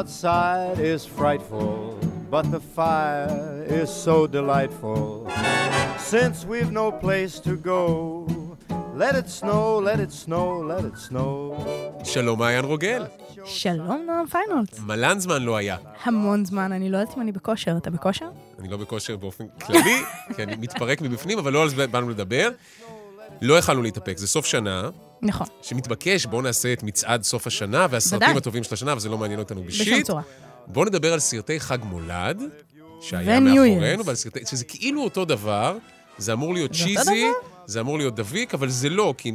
outside is frightful, but the fire is so delightful. Since we've no place to go, let it snow, let it snow, let it snow. שלום, מעיין רוגל. שלום, נועם פיינולס. מלן זמן לא היה. המון זמן, אני לא יודעת אם אני בכושר. אתה בכושר? אני לא בכושר באופן כללי, כי אני מתפרק מבפנים, אבל לא על זה באנו לדבר. לא יכלנו להתאפק, זה סוף שנה, נכון, שמתבקש, בואו נעשה את מצעד סוף השנה והסרטים ודאי. הטובים של השנה, וזה לא מעניין אותנו בשום בשיט. צורה. בואו נדבר על סרטי חג מולד, שהיה מאחורינו. ועל סרטי, שזה כאילו אותו דבר, זה אמור להיות זה צ'יזי? זה אמור להיות דביק, אבל זה לא, כי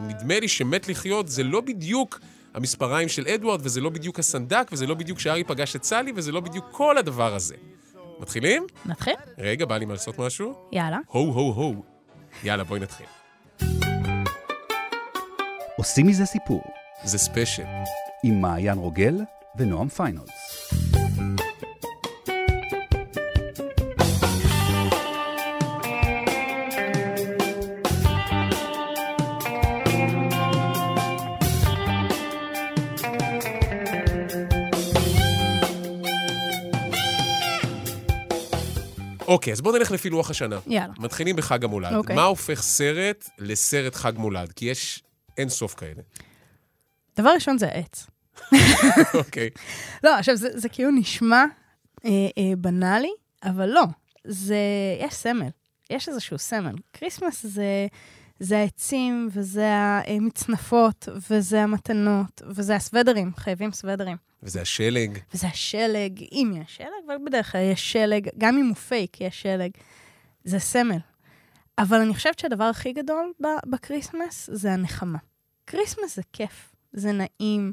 נדמה לי שמת לחיות זה לא בדיוק המספריים של אדוארד, וזה לא בדיוק הסנדק, וזה לא בדיוק שארי פגש את סלי, וזה לא בדיוק כל הדבר הזה. מתחילים? נתחיל? רגע, בא לי מה לעשות משהו? יאללה. הו הו הו. יאללה, בואי נתחיל. עושים מזה סיפור, זה special. עם מעיין רוגל ונועם פיינולס. אוקיי, אז בואו נלך לפי לוח השנה. יאללה. מתחילים בחג המולד. אוקיי. מה הופך סרט לסרט חג מולד? כי יש אין סוף כאלה. דבר ראשון זה העץ. אוקיי. לא, עכשיו, זה, זה כאילו נשמע אה, אה, בנאלי, אבל לא. זה, יש סמל. יש איזשהו סמל. Christmas זה, זה העצים, וזה המצנפות, וזה המתנות, וזה הסוודרים, חייבים סוודרים. וזה השלג. וזה השלג, אם יש שלג, אבל בדרך כלל יש שלג, גם אם הוא פייק, יש שלג. זה סמל. אבל אני חושבת שהדבר הכי גדול ב Christmas זה הנחמה. Christmas זה כיף, זה נעים,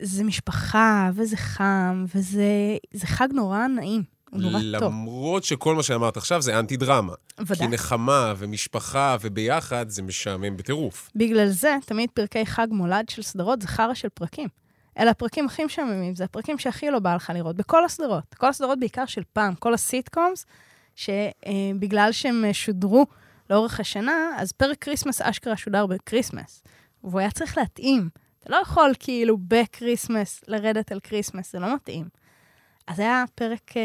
זה משפחה, וזה חם, וזה זה חג נורא נעים, הוא נורא טוב. למרות שכל מה שאמרת עכשיו זה אנטי-דרמה. כי ודאי. נחמה ומשפחה וביחד זה משעמם בטירוף. בגלל זה, תמיד פרקי חג מולד של סדרות זה חרא של פרקים. אלה הפרקים הכי משעממים, זה הפרקים שהכי לא בא לך לראות, בכל הסדרות. כל הסדרות בעיקר של פעם, כל ה sitcoms, שבגלל שהם שודרו לאורך השנה, אז פרק Christmas אשכרה שודר ב Christmas. והוא היה צריך להתאים. אתה לא יכול כאילו ב Christmas לרדת על Christmas, זה לא מתאים. אז היה פרק אה,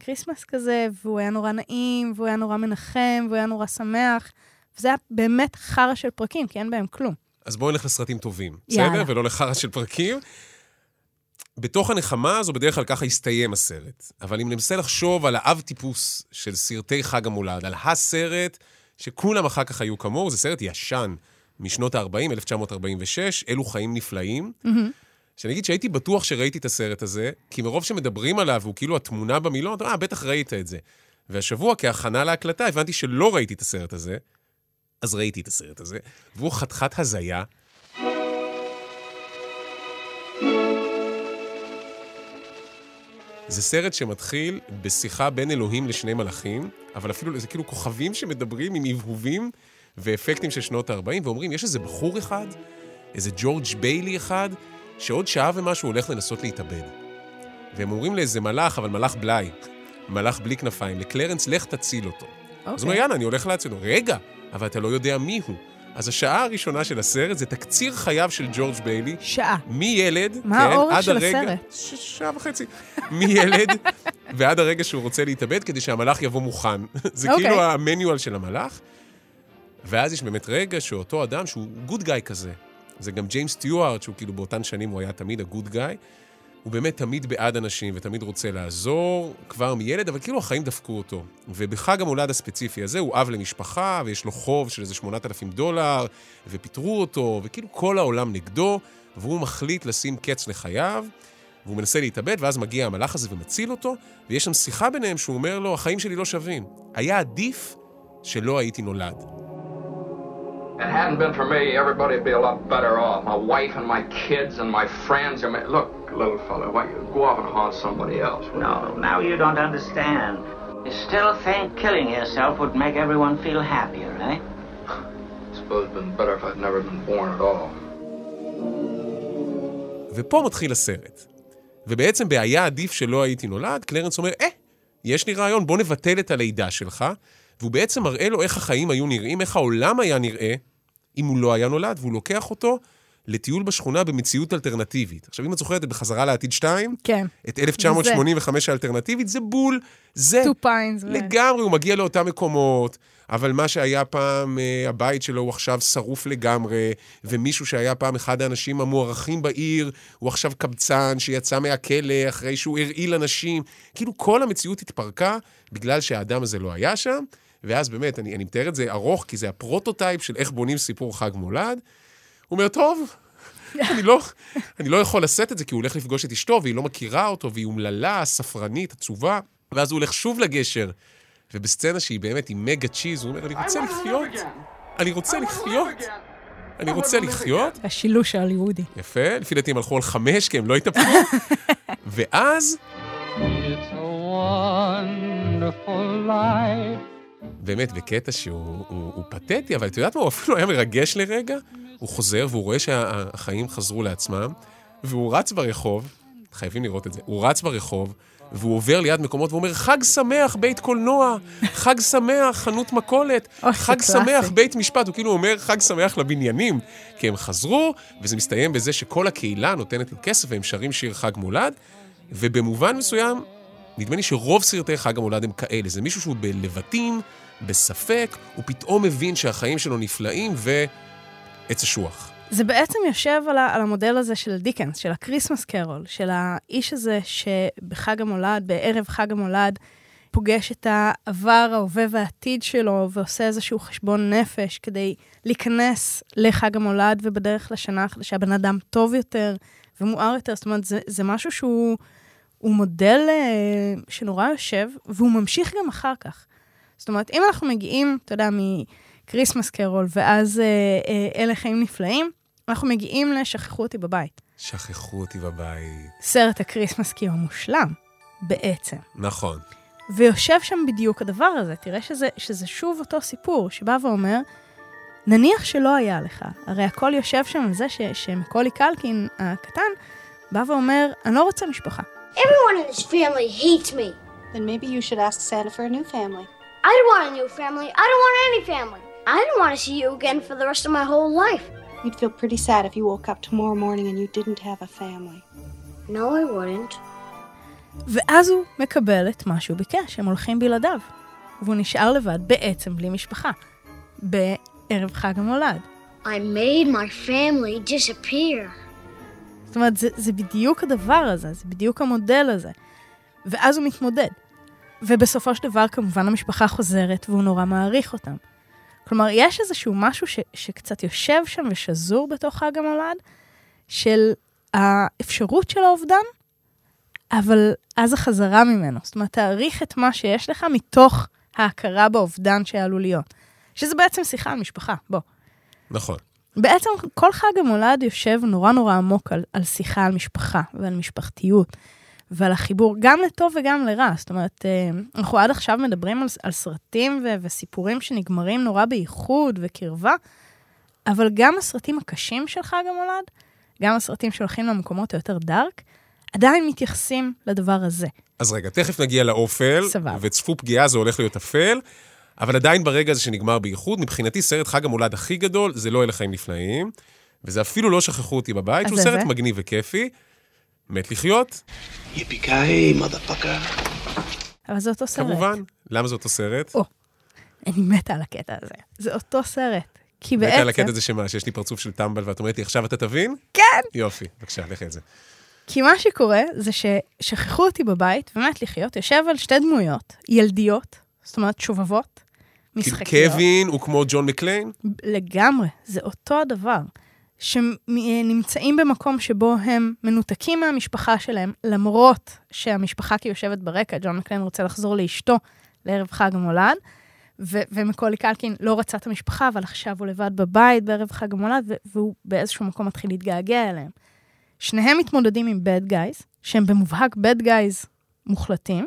Christmas כזה, והוא היה נורא נעים, והוא היה נורא מנחם, והוא היה נורא שמח. וזה היה באמת חרא של פרקים, כי אין בהם כלום. אז בואו נלך לסרטים טובים, יאללה. בסדר? ולא לחרא של פרקים. בתוך הנחמה הזו בדרך כלל ככה הסתיים הסרט. אבל אם ננסה לחשוב על האב טיפוס של סרטי חג המולד, על הסרט שכולם אחר כך היו כמוהו, זה סרט ישן משנות ה-40, 1946, אלו חיים נפלאים. שאני אגיד שהייתי בטוח שראיתי את הסרט הזה, כי מרוב שמדברים עליו, הוא כאילו התמונה במילון, אתה אומר, אה, בטח ראית את זה. והשבוע, כהכנה להקלטה, הבנתי שלא ראיתי את הסרט הזה, אז ראיתי את הסרט הזה, והוא חתיכת הזיה. זה סרט שמתחיל בשיחה בין אלוהים לשני מלאכים, אבל אפילו זה כאילו כוכבים שמדברים עם הבהובים ואפקטים של שנות ה-40, ואומרים, יש איזה בחור אחד, איזה ג'ורג' ביילי אחד, שעוד שעה ומשהו הולך לנסות להתאבד. והם אומרים לאיזה מלאך, אבל מלאך בלאי, מלאך בלי כנפיים, לקלרנס, לך תציל אותו. אז הוא אומר, יאללה, אני הולך להציל אותו. רגע, אבל אתה לא יודע מי הוא. אז השעה הראשונה של הסרט זה תקציר חייו של ג'ורג' ביילי, שעה. מילד, מה כן, האורך של הרגע, הסרט? ש- שעה וחצי. מילד ועד הרגע שהוא רוצה להתאבד, כדי שהמלאך יבוא מוכן. זה אוקיי. כאילו המניואל של המלאך. ואז יש באמת רגע שאותו אדם, שהוא גוד גאי כזה, זה גם ג'יימס סטיוארט, שהוא כאילו באותן שנים הוא היה תמיד הגוד גאי, הוא באמת תמיד בעד אנשים ותמיד רוצה לעזור, כבר מילד, אבל כאילו החיים דפקו אותו. ובחג המולד הספציפי הזה הוא אב למשפחה, ויש לו חוב של איזה 8,000 דולר, ופיטרו אותו, וכאילו כל העולם נגדו, והוא מחליט לשים קץ לחייו, והוא מנסה להתאבד, ואז מגיע המלאך הזה ומציל אותו, ויש שם שיחה ביניהם שהוא אומר לו, החיים שלי לא שווים. היה עדיף שלא הייתי נולד. It hadn't been for me, everybody would be a lot better off. My wife and my kids and my friends. Look, little fella, why you go off and haunt somebody else? will you? No, now you don't understand. You still think killing yourself would make everyone feel happier, eh? Suppose it'd been better if I'd never been born at all. ופה מתחיל הסרט. ובעצם ב"היה עדיף שלא הייתי נולד", קלרנס אומר, אה, יש לי רעיון, בוא נבטל את הלידה שלך, והוא בעצם מראה לו איך החיים היו נראים, איך העולם היה נראה אם הוא לא היה נולד, והוא לוקח אותו לטיול בשכונה במציאות אלטרנטיבית. עכשיו, אם את זוכרת את בחזרה לעתיד 2, כן. את 1985 האלטרנטיבית, זה בול, זה Two Pines. לגמרי, הוא מגיע לאותם מקומות, אבל מה שהיה פעם, אה, הבית שלו הוא עכשיו שרוף לגמרי, ומישהו שהיה פעם אחד האנשים המוערכים בעיר, הוא עכשיו קבצן שיצא מהכלא אחרי שהוא הרעיל אנשים. כאילו, כל המציאות התפרקה בגלל שהאדם הזה לא היה שם, ואז באמת, אני, אני מתאר את זה ארוך, כי זה ה prototype של איך בונים סיפור חג מולד. הוא אומר, טוב, אני לא, אני לא יכול לשאת את זה, כי הוא הולך לפגוש את אשתו, והיא לא מכירה אותו, והיא אומללה, ספרנית, עצובה, ואז הוא הולך שוב לגשר. ובסצנה שהיא באמת עם mega cheese, הוא אומר, אני רוצה לחיות, אני רוצה לחיות, אני רוצה לחיות. השילוש ההוליוודי. יפה, לפי דעתי הם הלכו על חמש, כי הם לא התאפקו. ואז... באמת, בקטע שהוא הוא, הוא פתטי, אבל את יודעת מה, הוא אפילו היה מרגש לרגע. הוא חוזר והוא רואה שהחיים חזרו לעצמם, והוא רץ ברחוב, חייבים לראות את זה, הוא רץ ברחוב, והוא עובר ליד מקומות ואומר, חג שמח, בית קולנוע, חג שמח, חנות מכולת, חג שמח. בית משפט. הוא כאילו אומר חג שמח לבניינים, כי הם חזרו, וזה מסתיים בזה שכל הקהילה נותנת לו כסף והם שרים שיר חג מולד, ובמובן מסוים, נדמה לי שרוב סרטי חג המולד הם כאלה. זה מישהו שהוא בלבטים, בספק, הוא פתאום מבין שהחיים שלו נפלאים ועץ אשוח. זה בעצם יושב על, ה- על המודל הזה של דיקנס, של ה Christmas Carol, של האיש הזה שבחג המולד, בערב חג המולד, פוגש את העבר, ההווה והעתיד שלו, ועושה איזשהו חשבון נפש כדי להיכנס לחג המולד ובדרך לשנה החדשה, בן אדם טוב יותר ומואר יותר. זאת אומרת, זה, זה משהו שהוא הוא מודל אה, שנורא יושב, והוא ממשיך גם אחר כך. זאת אומרת, אם אנחנו מגיעים, אתה יודע, מ Christmas Carol, ואז אה, אה, אלה חיים נפלאים, אנחנו מגיעים ל"שכחו אותי בבית". שכחו אותי בבית. סרט ה Christmas הכי המושלם, בעצם. נכון. ויושב שם בדיוק הדבר הזה. תראה שזה, שזה שוב אותו סיפור, שבא ואומר, נניח שלא היה לך, הרי הכל יושב שם על זה ש, שמקולי קלקין הקטן בא ואומר, אני לא רוצה משפחה. Everyone in this family hates me. Then maybe you should ask Santa for a new family. I don't want a new family. I don't want any family. I don't want to see you again for the rest of my whole life. You'd feel pretty sad if you woke up tomorrow morning and you didn't have a family. No, I wouldn't. ואז הוא מקבל את מה שהוא ביקש, הם הולכים בלעדיו. והוא נשאר לבד, בעצם בלי משפחה, בערב חג המולד. I made my family disappear. זאת אומרת, זה, זה בדיוק הדבר הזה, זה בדיוק המודל הזה. ואז הוא מתמודד. ובסופו של דבר, כמובן, המשפחה חוזרת, והוא נורא מעריך אותם. כלומר, יש איזשהו משהו ש, שקצת יושב שם ושזור בתוך חג המולד, של האפשרות של האובדן, אבל אז החזרה ממנו. זאת אומרת, תעריך את מה שיש לך מתוך ההכרה באובדן שעלול להיות. שזה בעצם שיחה על משפחה, בוא. נכון. בעצם כל חג המולד יושב נורא נורא עמוק על, על שיחה על משפחה ועל משפחתיות ועל החיבור, גם לטוב וגם לרע. זאת אומרת, אה, אנחנו עד עכשיו מדברים על, על סרטים ו, וסיפורים שנגמרים נורא בייחוד וקרבה, אבל גם הסרטים הקשים של חג המולד, גם הסרטים שהולכים למקומות היותר דארק, עדיין מתייחסים לדבר הזה. אז רגע, תכף נגיע לאופל, סבבה. וצפו פגיעה זה הולך להיות אפל, אבל עדיין ברגע הזה שנגמר בייחוד, מבחינתי סרט חג המולד הכי גדול, זה לא אלה חיים נפלאים, וזה אפילו לא שכחו אותי בבית, שהוא זה סרט זה? מגניב וכיפי, מת לחיות, Yippee-ki-yay, motherfucker. אבל זה אותו סרט. כמובן. למה זה אותו סרט? או, אני מתה על הקטע הזה. זה אותו סרט. כי מת בעצם... על הקטע הזה שמה, שיש לי פרצוף של טמבל, ואת אומרת לי, עכשיו אתה תבין? כן! יופי, בבקשה, לכי את זה. כי מה שקורה זה ששכחו אותי בבית, ומת לחיות, יושב על שתי דמויות, ילדיות, זאת אומרת שובבות, כאילו משחקיות. קווין הוא כמו ג'ון מקליין? לגמרי, זה אותו הדבר. שנמצאים במקום שבו הם מנותקים מהמשפחה שלהם, למרות שהמשפחה כי יושבת ברקע, ג'ון מקליין רוצה לחזור לאשתו לערב חג המולד, ו- ומקולי קלקין לא רצה את המשפחה, אבל עכשיו הוא לבד בבית בערב חג המולד, והוא באיזשהו מקום מתחיל להתגעגע אליהם. שניהם מתמודדים עם bad guys, שהם במובהק bad guys מוחלטים,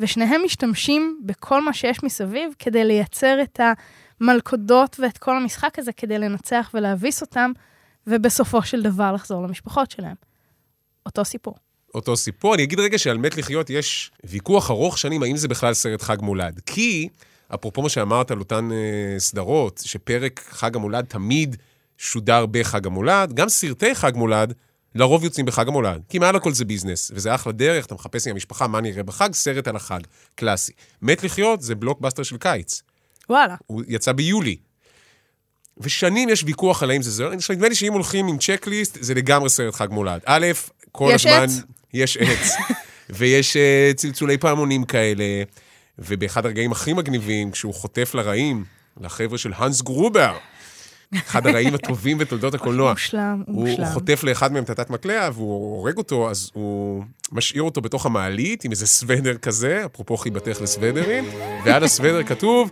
ושניהם משתמשים בכל מה שיש מסביב כדי לייצר את המלכודות ואת כל המשחק הזה כדי לנצח ולהביס אותם, ובסופו של דבר לחזור למשפחות שלהם. אותו סיפור. אותו סיפור. אני אגיד רגע שעל מת לחיות יש ויכוח ארוך שנים, האם זה בכלל סרט חג מולד. כי, אפרופו מה שאמרת על אותן אה, סדרות, שפרק חג המולד תמיד שודר בחג המולד. גם סרטי חג מולד, לרוב יוצאים בחג המולד. כי מעל הכל זה business, וזה אחלה דרך, אתה מחפש עם המשפחה מה נראה בחג, סרט על החג, קלאסי. מת לחיות זה בלוקבאסטר של קיץ. וואלה. הוא יצא ביולי. ושנים יש ויכוח על האם זה זה. נדמה לי שאם הולכים עם checklist, זה לגמרי סרט חג מולד. א', כל יש הזמן... עץ? יש עץ. ויש uh, צלצולי פעמונים כאלה, ובאחד הרגעים הכי מגניבים, כשהוא חוטף לרעים, לחבר'ה של האנס גרובר, אחד הרעים הטובים בתולדות הקולנוע. מושלם, הוא הוא, מושלם. הוא חוטף לאחד מהם את התת-מקלע, והוא הורג אותו, אז הוא משאיר אותו בתוך המעלית עם איזה סוודר כזה, אפרופו חיבתך לסוודרים, ועל הסוודר כתוב,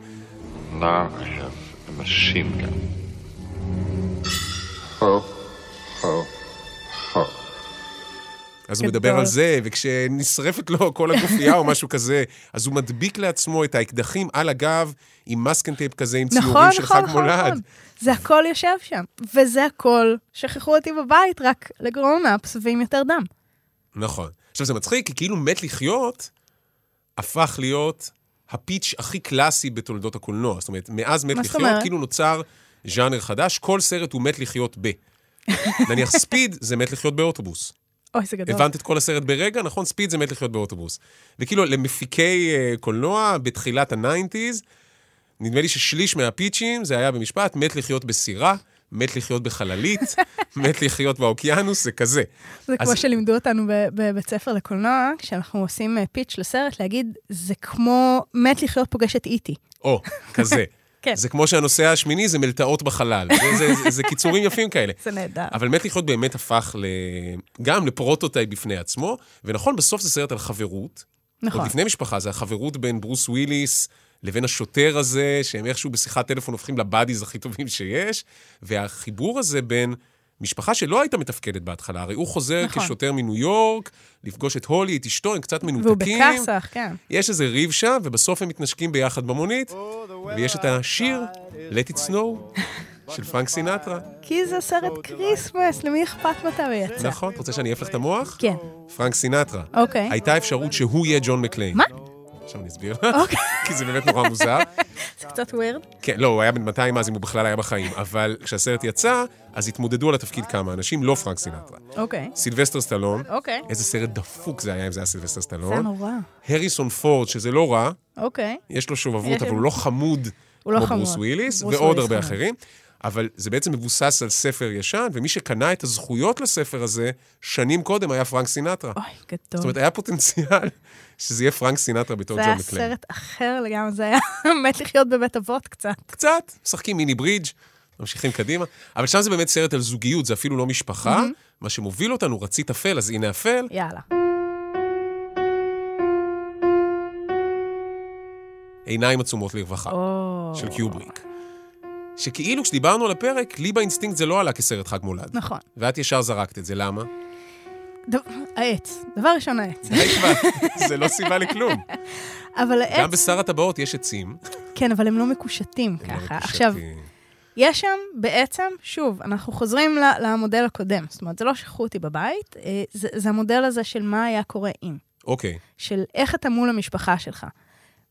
Now I have a machine gun. Ho, ho, ho. אז הוא. מדבר על זה, וכשנשרפת לו כל הגופייה או משהו כזה, אז הוא מדביק לעצמו את האקדחים על הגב עם מסקנטייפ כזה, עם ציורים נכון, של נכון, חג נכון, מולד. נכון. זה הכל יושב שם. וזה הכל, שכחו אותי בבית רק לגרון-אפס ועם יותר דם. נכון. עכשיו, זה מצחיק, כי כאילו מת לחיות הפך להיות הפיץ' הכי קלאסי בתולדות הקולנוע. זאת אומרת, מאז מת לחיות, אומרת? כאילו נוצר ז'אנר חדש, כל סרט הוא מת לחיות ב. נניח ספיד זה מת לחיות באוטובוס. אוי, זה גדול. הבנת את כל הסרט ברגע? נכון, ספיד זה מת לחיות באוטובוס. וכאילו, למפיקי אה, קולנוע בתחילת ה nineties, נדמה לי ששליש מהפיצ'ים זה היה במשפט, מת לחיות בסירה, מת לחיות בחללית, מת לחיות באוקיינוס, זה כזה. זה אז- כמו שלימדו אותנו בבית ספר לקולנוע, כשאנחנו עושים אה, pitch לסרט, להגיד, זה כמו מת לחיות פוגש את אי.טי. או, כזה. כן. זה כמו שהנוסע השמיני זה מלתעות בחלל. זה, זה, זה, זה קיצורים יפים כאלה. זה נהדר. אבל מת לחיות באמת הפך ל... גם ל prototype בפני עצמו, ונכון, בסוף זה סרט על חברות. נכון. עוד לפני משפחה, זה החברות בין ברוס וויליס לבין השוטר הזה, שהם איכשהו בשיחת טלפון הופכים ל buddies הכי טובים שיש, והחיבור הזה בין משפחה שלא הייתה מתפקדת בהתחלה, הרי הוא חוזר נכון. כשוטר מניו יורק, לפגוש את הולי, את אשתו, הם קצת והוא מנותקים. בכסח, כן. יש איזה ריב שם, ובסוף הם מתנשקים ביחד במונית, ויש את השיר Let it snow של פרנק סינטרה. כי זה סרט Christmas, למי אכפת מתי הוא יצא? נכון, אתה רוצה שאני אעף לך את המוח? כן. פרנק סינטרה. אוקיי. הייתה אפשרות שהוא יהיה ג'ון מקליין. מה? עכשיו אני אסביר לך, אוקיי. כי זה באמת נורא מוזר. זה קצת weird. כן, לא, הוא היה בן 200 אז, אם הוא בכלל היה בחיים. אבל כשהסרט יצא, אז התמודדו על התפקיד כמה אנשים, לא פרנק סינטרה. אוקיי. סילבסטר סטלון, אוקיי. איזה סרט דפוק זה היה אם זה היה סילבסטר זה סטלון. נורא. הריסון פורד, שזה לא רע, אוקיי. יש לו שובבות, אבל הוא לא חמוד הוא לא כמו חמוד. ברוס וויליס, ועוד הרבה. אחרים. אבל זה בעצם מבוסס על ספר ישן, ומי שקנה את הזכויות לספר הזה, שנים קודם היה פרנק סינטרה. אוי, גדול. זאת אומרת, היה פוטנציאל שזה יהיה פרנק סינטרה בתור זה ג'ון היה מקליין. סרט אחר לגמרי, זה היה מת לחיות בבית אבות קצת. קצת, משחקים מיני ברידג', ממשיכים קדימה. אבל שם זה באמת סרט על זוגיות, זה אפילו לא משפחה. מה שמוביל אותנו, רצית אפל, אז הנה אפל. יאללה. עיניים עצומות לרווחה, או... של קיובריק. שכאילו כשדיברנו על הפרק, לי באינסטינקט זה לא עלה כסרט חג מולד. נכון. ואת ישר זרקת את זה, למה? ד- העץ. דבר ראשון, העץ. די כבר, זה לא סיבה לכלום. אבל גם העץ, בשר הטבעות יש עצים. כן, אבל הם לא מקושטים הם לא ככה. מקושטים. עכשיו, יש שם בעצם, שוב, אנחנו חוזרים למודל הקודם. זאת אומרת, זה לא שכחו אותי בבית, אה, זה, זה המודל הזה של מה היה קורה אם. אוקיי, של איך אתה מול המשפחה שלך.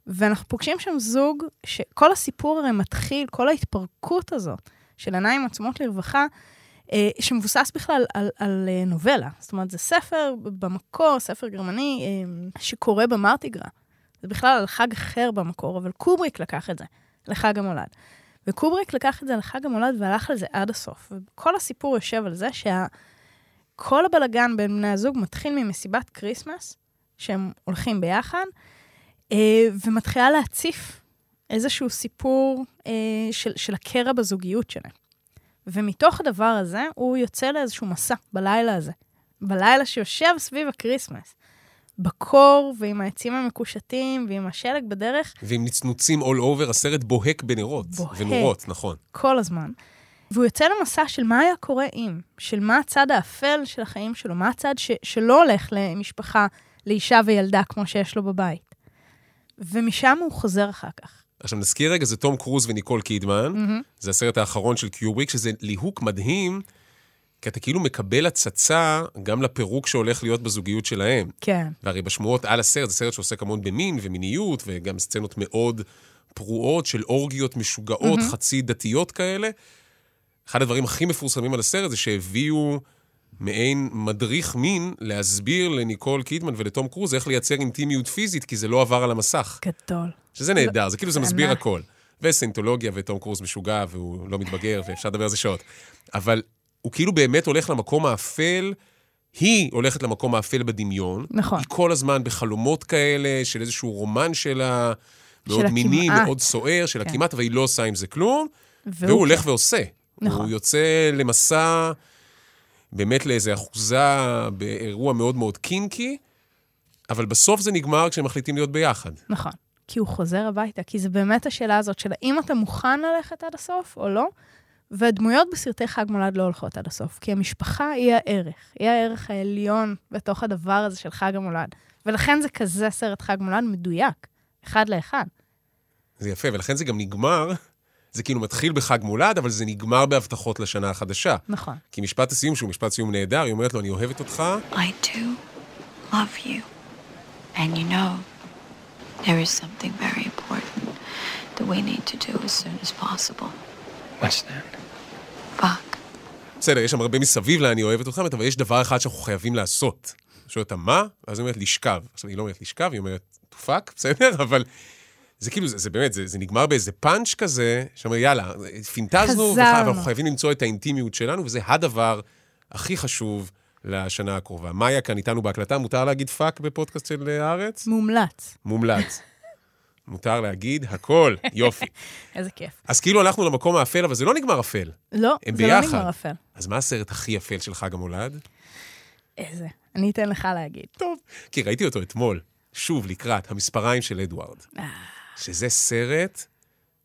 ואנחנו פוגשים שם זוג שכל הסיפור הרי מתחיל, כל ההתפרקות הזאת של עיניים עצומות לרווחה, אה, שמבוסס בכלל על, על אה, נובלה. זאת אומרת, זה ספר במקור, ספר גרמני, אה, שקורה במרטיגרה. זה בכלל על חג אחר במקור, אבל קובריק לקח את זה לחג המולד. וקיובריק לקח את זה לחג המולד והלך על זה עד הסוף. וכל הסיפור יושב על זה שכל הבלגן בין בני הזוג מתחיל ממסיבת Christmas, שהם הולכים ביחד, אה, ומתחילה להציף איזשהו סיפור אה, של, של הקרע בזוגיות שלהם. ומתוך הדבר הזה, הוא יוצא לאיזשהו מסע בלילה הזה. בלילה שיושב סביב ה Christmas. בקור, ועם העצים המקושטים, ועם השלג בדרך, ועם נצנוצים all over, הסרט בוהק בנרות. בוהק. ונורות, נכון. כל הזמן. והוא יוצא למסע של מה היה קורה אם, של מה הצד האפל של החיים שלו, מה הצד ש, שלא הולך למשפחה, לאישה וילדה כמו שיש לו בבית. ומשם הוא חוזר אחר כך. עכשיו נזכיר רגע, זה תום קרוז וניקול קידמן. זה הסרט האחרון של קיובריק, שזה ליהוק מדהים, כי אתה כאילו מקבל הצצה גם לפירוק שהולך להיות בזוגיות שלהם. כן. והרי בשמועות על הסרט, זה סרט שעוסק המון במין ומיניות, וגם סצנות מאוד פרועות של אורגיות משוגעות, חצי דתיות כאלה. אחד הדברים הכי מפורסמים על הסרט זה שהביאו מעין מדריך מין להסביר לניקול קידמן ולתום קרוז איך לייצר אינטימיות פיזית, כי זה לא עבר על המסך. גדול. שזה נהדר, זה כאילו זה מסביר. הכל. וסיינטולוגיה ותום קרוז משוגע והוא לא מתבגר ואפשר לדבר על זה שעות. אבל הוא כאילו באמת הולך למקום האפל, היא הולכת למקום האפל בדמיון. נכון. היא כל הזמן בחלומות כאלה, של איזשהו רומן שלה, מאוד של מיני, הכמעט. מאוד סוער, של כן. הכמעט, אבל היא לא עושה עם זה כלום. והוא והוא הולך. ועושה. נכון. הוא יוצא למסע, באמת לאיזו אחוזה באירוע מאוד מאוד קינקי, אבל בסוף זה נגמר כשהם מחליטים להיות ביחד. נכון. כי הוא חוזר הביתה, כי זה באמת השאלה הזאת של האם אתה מוכן ללכת עד הסוף או לא, והדמויות בסרטי חג מולד לא הולכות עד הסוף, כי המשפחה היא הערך, היא הערך העליון בתוך הדבר הזה של חג המולד. ולכן זה כזה סרט חג מולד מדויק, אחד לאחד. זה יפה, ולכן זה גם נגמר, זה כאילו מתחיל בחג מולד, אבל זה נגמר בהבטחות לשנה החדשה. נכון. כי משפט הסיום, שהוא משפט סיום נהדר, היא אומרת לו, אני אוהבת אותך, I too love you. And you know, there is something very important that we need to do as soon as possible. Fuck. בסדר, יש שם הרבה מסביב ל"אני אוהבת אותך", אבל יש דבר אחד שאנחנו חייבים לעשות. אני שואל אותה, מה? אז היא אומרת, לשכב. עכשיו, היא לא אומרת לשכב, היא אומרת, to fuck, בסדר? אבל זה כאילו, זה, זה באמת, זה, זה נגמר באיזה פאנץ' כזה, שאומר, יאללה, פינטזנו, חזרנו. וכך, ואנחנו חייבים למצוא את האינטימיות שלנו, וזה הדבר הכי חשוב לשנה הקרובה. מאיה כאן איתנו בהקלטה, מותר להגיד fuck בפודקאסט של אה, הארץ? מומלץ. מומלץ. מותר להגיד הכל, יופי. איזה כיף. אז כאילו הלכנו למקום האפל, אבל זה לא נגמר אפל. לא, זה לא ביחד. נגמר אפל. אז מה הסרט הכי אפל של חג המולד? איזה. אני אתן לך להגיד. טוב. כי ראיתי אותו אתמול, שוב, לקראת המספריים של אדוארד. שזה סרט,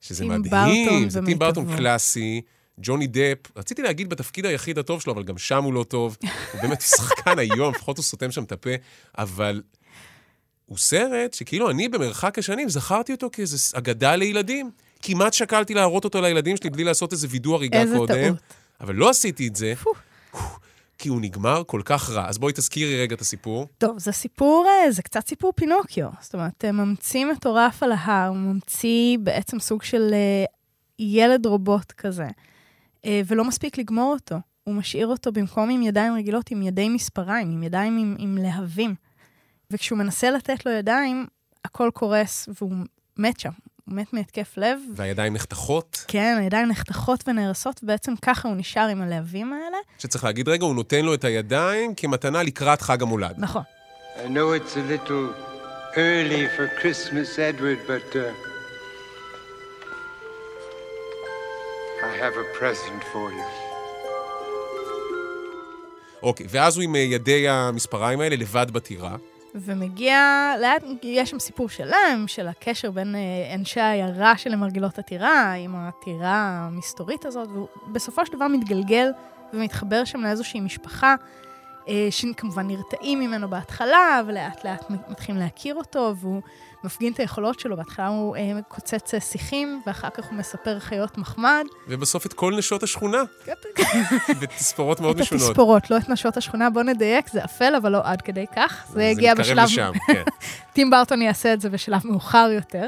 שזה טים מדהים. ברטון זה טים ברטון. קלאסי, ג'וני דפ. רציתי להגיד בתפקיד היחיד הטוב שלו, אבל גם שם הוא לא טוב. הוא באמת שחקן היום, לפחות הוא סותם שם את הפה, אבל הוא סרט שכאילו אני במרחק השנים זכרתי אותו כאיזו אגדה לילדים. כמעט שקלתי להראות אותו לילדים שלי בלי לעשות איזה וידוא הריגה איזה קודם. טעות. אבל לא עשיתי את זה, כי הוא נגמר כל כך רע. אז בואי תזכירי רגע את הסיפור. טוב, זה סיפור, אה, זה קצת סיפור פינוקיו. זאת אומרת, אה, ממציא מטורף על ההר, ממציא בעצם סוג של אה, ילד רובוט כזה, ולא מספיק לגמור אותו. הוא משאיר אותו במקום עם ידיים רגילות, עם ידי מספריים, עם ידיים עם, עם להבים. וכשהוא מנסה לתת לו ידיים, הכל קורס והוא מת שם. הוא מת מהתקף לב. והידיים נחתכות, כן, הידיים נחתכות ונהרסות, ובעצם ככה הוא נשאר עם הלהבים האלה. שצריך להגיד רגע, הוא נותן לו את הידיים כמתנה לקראת חג המולד. נכון. I know it's a little early for Christmas, Edward, but uh, I have a present for you. אוקיי, ואז הוא עם אה, ידי המספריים האלה לבד בטירה. ומגיע, לאט, יש שם סיפור שלם, של הקשר בין אה, אנשי העיירה של מרגילות הטירה, עם הטירה המסתורית הזאת, והוא בסופו של דבר מתגלגל ומתחבר שם לאיזושהי משפחה, שכמובן נרתעים ממנו בהתחלה, ולאט לאט מתחילים להכיר אותו, והוא מפגין את היכולות שלו. בהתחלה הוא אה, קוצץ אה, שיחים, ואחר כך הוא מספר חיות מחמד. ובסוף את כל נשות השכונה. בתספורות מאוד את משונות. התספורות, לא את נשות השכונה, בוא נדייק, זה אפל, אבל לא עד כדי כך. זה מתקרב בשלב... לשם, כן. טים ברטון יעשה את זה בשלב מאוחר יותר.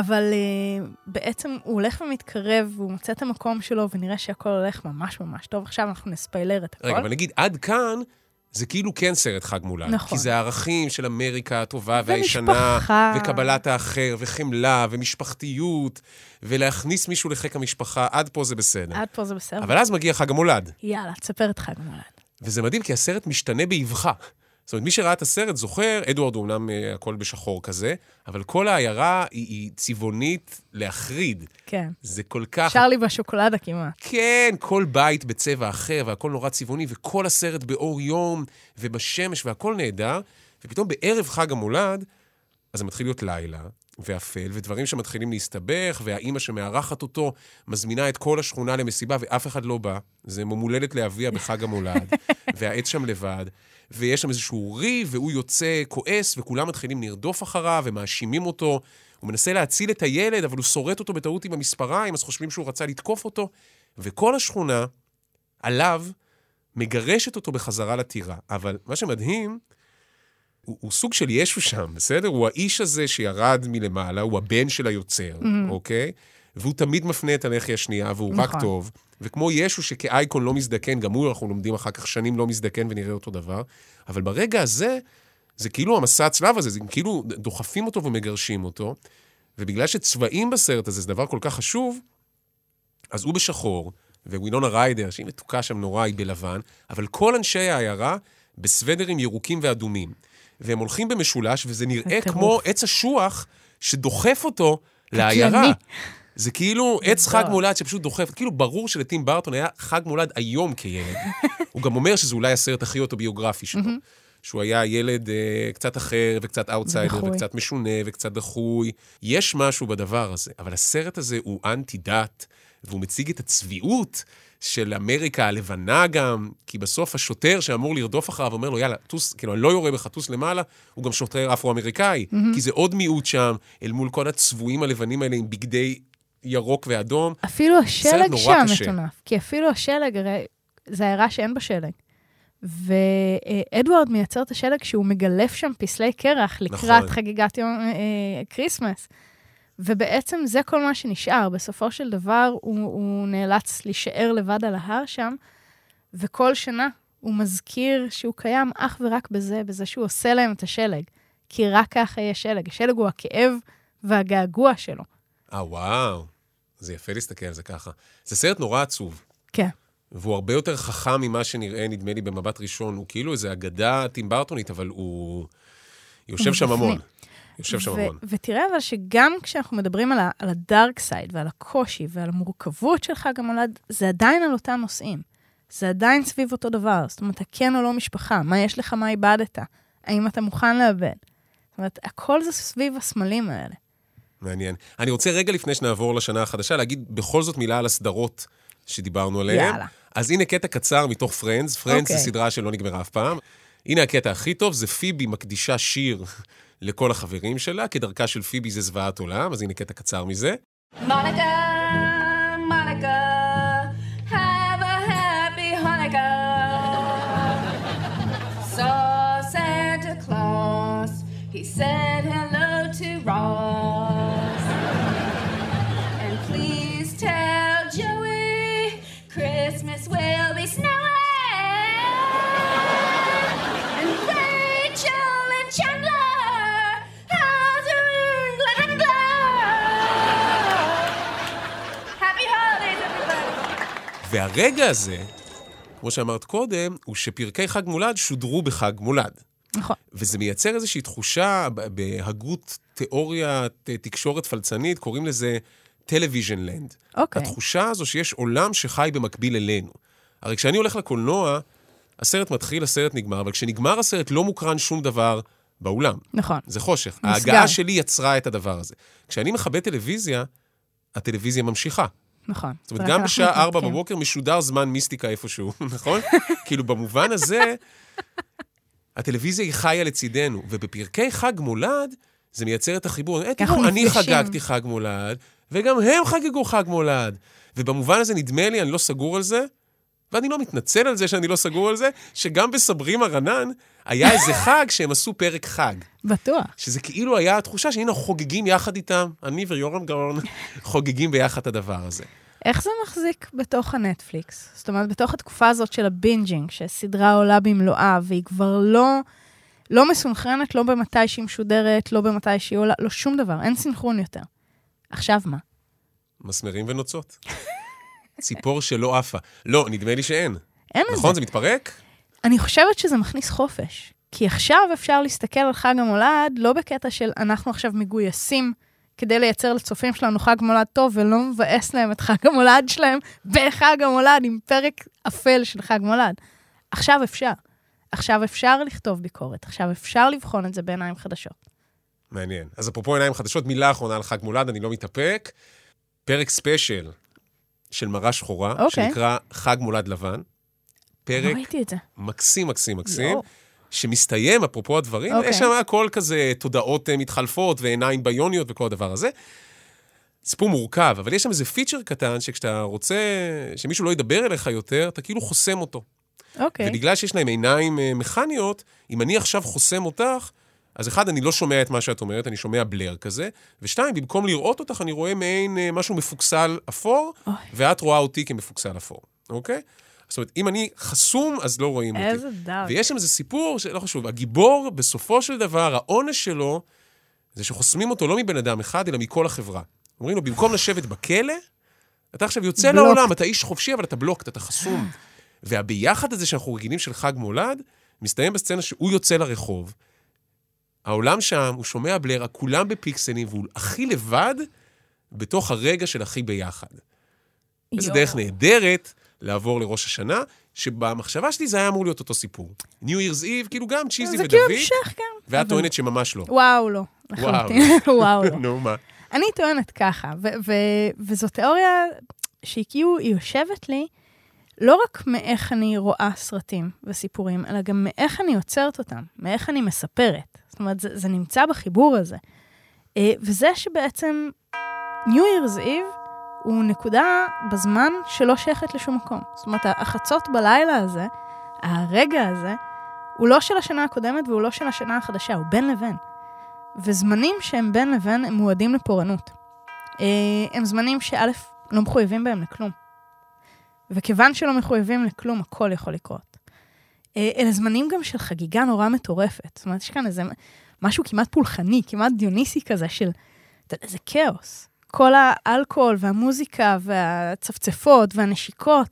אבל uh, בעצם הוא הולך ומתקרב, והוא מוצא את המקום שלו, ונראה שהכל הולך ממש ממש טוב. עכשיו אנחנו נספיילר את הכל. רגע, אבל נגיד, עד כאן, זה כאילו כן סרט חג מולד. נכון. כי זה הערכים של אמריקה הטובה והישנה, ומשפחה. וקבלת האחר, וחמלה, ומשפחתיות, ולהכניס מישהו לחיק המשפחה, עד פה זה בסדר. עד פה זה בסדר. אבל אז מגיע חג המולד. יאללה, תספר את חג המולד. וזה מדהים, כי הסרט משתנה באבחה. זאת אומרת, מי שראה את הסרט זוכר, אדוארד הוא אומנם אה, הכל בשחור כזה, אבל כל העיירה היא, היא צבעונית להחריד. כן. זה כל כך... שרלי בשוקולדה כמעט. כן, כל בית בצבע אחר, והכל נורא צבעוני, וכל הסרט באור יום, ובשמש, והכל נהדר. ופתאום בערב חג המולד, אז זה מתחיל להיות לילה, ואפל, ודברים שמתחילים להסתבך, והאימא שמארחת אותו מזמינה את כל השכונה למסיבה, ואף אחד לא בא. זה ממולדת לאביה בחג המולד, והעץ שם לבד, ויש שם איזשהו ריב, והוא יוצא כועס, וכולם מתחילים לרדוף אחריו, ומאשימים אותו. הוא מנסה להציל את הילד, אבל הוא שורט אותו בטעות עם המספריים, אז חושבים שהוא רצה לתקוף אותו. וכל השכונה, עליו, מגרשת אותו בחזרה לטירה. אבל מה שמדהים, הוא, הוא סוג של ישו שם, בסדר? הוא האיש הזה שירד מלמעלה, הוא הבן של היוצר, Mhm. אוקיי? והוא תמיד מפנה את הלחי השנייה, והוא רק נכון. טוב. וכמו ישו שכאייקון לא מזדקן, גם הוא, אנחנו לומדים אחר כך שנים לא מזדקן ונראה אותו דבר, אבל ברגע הזה, זה כאילו המסע הצלב הזה, זה כאילו דוחפים אותו ומגרשים אותו, ובגלל שצבעים בסרט הזה זה דבר כל כך חשוב, אז הוא בשחור, ווינונה ריידר, שהיא מתוקה שם נורא, היא בלבן, אבל כל אנשי העיירה בסוודרים ירוקים ואדומים. והם הולכים במשולש, וזה נראה. כמו עץ אשוח שדוחף אותו לעיירה. זה כאילו עץ. חג מולד שפשוט דוחף, כאילו ברור שלטים ברטון היה חג מולד היום כילד. הוא גם אומר שזה אולי הסרט הכי אוטוביוגרפי שלו. שהוא היה ילד אה, קצת אחר וקצת אאוטסיידר דחוי. וקצת משונה וקצת דחוי. יש משהו בדבר הזה, אבל הסרט הזה הוא אנטי-דת, והוא מציג את הצביעות של אמריקה הלבנה גם, כי בסוף השוטר שאמור לרדוף אחריו אומר לו, יאללה, טוס, כאילו, אני לא יורה בך, טוס למעלה, הוא גם שוטר אפרו-אמריקאי, מהמם. כי זה עוד מיעוט שם, אל מול כל הצבועים הלבנים האלה עם בגדי ירוק ואדום. אפילו השלג שם. מטונף. כי אפילו השלג, הרי זה עיירה שאין בה שלג. ואדוארד מייצר את השלג כשהוא מגלף שם פסלי קרח לקראת נכון. חגיגת יום אה, Christmas. ובעצם זה כל מה שנשאר. בסופו של דבר הוא, הוא נאלץ להישאר לבד על ההר שם, וכל שנה הוא מזכיר שהוא קיים אך ורק בזה, בזה שהוא עושה להם את השלג. כי רק ככה יהיה שלג. השלג הוא הכאב והגעגוע שלו. אה, וואו. זה יפה להסתכל על זה ככה. זה סרט נורא עצוב. כן. והוא הרבה יותר חכם ממה שנראה, נדמה לי, במבט ראשון. הוא כאילו איזה אגדה טימברטונית, אבל הוא יושב שם המון. יושב שם המון. ותראה אבל שגם כשאנחנו מדברים על, ה- על הדארק סייד ועל הקושי ועל המורכבות של חג המולד, זה עדיין על אותם נושאים. זה עדיין סביב אותו דבר. זאת אומרת, כן או לא משפחה, מה יש לך, מה איבדת, האם אתה מוכן לאבד. זאת אומרת, הכל זה סביב הסמלים האלה. מעניין. אני רוצה רגע לפני שנעבור לשנה החדשה, להגיד בכל זאת מילה על הסדרות שדיברנו עליהן. יאללה. אז הנה קטע קצר מתוך Friends. Friends אוקיי. זה סדרה שלא נגמרה אף פעם. הנה הקטע הכי טוב, זה פיבי מקדישה שיר לכל החברים שלה, כדרכה של פיבי זה זוועת עולם, אז הנה קטע קצר מזה. Monica, והרגע הזה, כמו שאמרת קודם, הוא שפרקי חג מולד שודרו בחג מולד. נכון. וזה מייצר איזושהי תחושה, בהגות תיאוריית אה, תקשורת פלצנית, קוראים לזה television land. אוקיי. התחושה הזו שיש עולם שחי במקביל אלינו. הרי כשאני הולך לקולנוע, הסרט מתחיל, הסרט נגמר, אבל כשנגמר הסרט לא מוקרן שום דבר באולם. נכון. זה חושך. נסגר. ההגעה שלי יצרה את הדבר הזה. כשאני מכבה טלוויזיה, הטלוויזיה ממשיכה. נכון. זאת אומרת, גם בשעה ארבע מתנתקים. בבוקר משודר זמן מיסטיקה איפשהו, נכון? כאילו, במובן הזה, הטלוויזיה היא חיה לצידנו, ובפרקי חג מולד, זה מייצר את החיבור. אה, תראו, אני. חגגתי חג מולד, וגם הם חגגו חג מולד. ובמובן הזה, נדמה לי, אני לא סגור על זה, ואני לא מתנצל על זה שאני לא סגור על זה, שגם בסברים הרנן היה איזה חג שהם עשו פרק חג. בטוח. שזה כאילו היה התחושה שהנה, חוגגים יחד איתם, אני ויורם גאון חוגגים ביחד את הדבר הזה. איך זה מחזיק בתוך הנטפליקס? זאת אומרת, בתוך התקופה הזאת של ה binging, שסדרה עולה במלואה, והיא כבר לא, לא מסונכרנת, לא במתי שהיא משודרת, לא במתי שהיא עולה, לא שום דבר, אין סינכרון יותר. עכשיו מה? מסמרים ונוצות. ציפור שלא עפה. לא, נדמה לי שאין. אין את נכון? זה. זה מתפרק? אני חושבת שזה מכניס חופש. כי עכשיו אפשר להסתכל על חג המולד, לא בקטע של אנחנו עכשיו מגויסים כדי לייצר לצופים שלנו חג מולד טוב, ולא מבאס להם את חג המולד שלהם בחג המולד עם פרק אפל של חג מולד. עכשיו אפשר. עכשיו אפשר לכתוב ביקורת, עכשיו אפשר לבחון את זה בעיניים חדשות. מעניין. אז אפרופו עיניים חדשות, מילה אחרונה על חג מולד, אני לא מתאפק. פרק ספיישל של מראה שחורה, אוקיי. שנקרא חג מולד לבן. לא פרק זה. מקסים, מקסים, מקסים. יואו. שמסתיים, אפרופו הדברים, אוקיי. יש שם הכל כזה תודעות אה, מתחלפות ועיניים ביוניות וכל הדבר הזה. סיפור מורכב, אבל יש שם איזה פיצ'ר קטן שכשאתה רוצה שמישהו לא ידבר אליך יותר, אתה כאילו חוסם אותו. אוקיי. ובגלל שיש להם עיניים אה, מכניות, אם אני עכשיו חוסם אותך, אז אחד, אני לא שומע את מה שאת אומרת, אני שומע בלר כזה, ושתיים, במקום לראות אותך, אני רואה מעין אה, משהו מפוקסל אפור, אוי. ואת רואה אותי כמפוקסל אפור, אוקיי? זאת אומרת, אם אני חסום, אז לא רואים אותי. איזה דארק. ויש שם איזה סיפור שלא חשוב, הגיבור, בסופו של דבר, העונש שלו, זה שחוסמים אותו לא מבן אדם אחד, אלא מכל החברה. אומרים לו, במקום לשבת בכלא, אתה עכשיו יוצא בלוקט. לעולם, אתה איש חופשי, אבל אתה בלוקט, אתה חסום. והביחד הזה שאנחנו רגילים של חג מולד, מסתיים בסצנה שהוא יוצא לרחוב, העולם שם, הוא שומע בלר, כולם בפיקסלים, והוא הכי לבד בתוך הרגע של הכי ביחד. איזה יואו. דרך נהדרת לעבור לראש השנה, שבמחשבה שלי זה היה אמור להיות אותו סיפור. New Year's Eve, כאילו גם צ'יזי זה כאילו ודוד, המשך גם. ואת טוענת שממש לא. וואו, לא. לחלוטין. וואו, לא. נו, מה? אני טוענת ככה, וזו תיאוריה שהיא כאילו, היא יושבת לי לא רק מאיך אני רואה סרטים וסיפורים, אלא גם מאיך אני יוצרת אותם, מאיך אני מספרת. זאת אומרת, זה, זה נמצא בחיבור הזה. אה, וזה שבעצם New Year's Eve הוא נקודה בזמן שלא שייכת לשום מקום. זאת אומרת, החצות בלילה הזה, הרגע הזה, הוא לא של השנה הקודמת והוא לא של השנה החדשה, הוא בין לבין. וזמנים שהם בין לבין הם מועדים לפורענות. אה, הם זמנים שא', לא מחויבים בהם לכלום. וכיוון שלא מחויבים לכלום, הכל יכול לקרות. אה, אלה זמנים גם של חגיגה נורא מטורפת. זאת אומרת, יש כאן איזה משהו כמעט פולחני, כמעט דיוניסי כזה של, אתה יודע, זה כאוס. כל האלכוהול והמוזיקה והצפצפות והנשיקות,